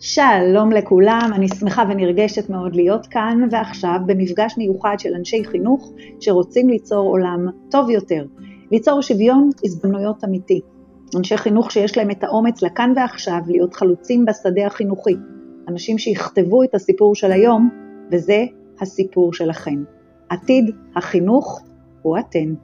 שלום לכולם, אני שמחה ונרגשת מאוד להיות כאן ועכשיו במפגש מיוחד של אנשי חינוך שרוצים ליצור עולם טוב יותר, ליצור שוויון הזדמנויות אמיתי. אנשי חינוך שיש להם את האומץ לכאן ועכשיו להיות חלוצים בשדה החינוכי, אנשים שיכתבו את הסיפור של היום, וזה הסיפור שלכם. עתיד החינוך הוא אתן.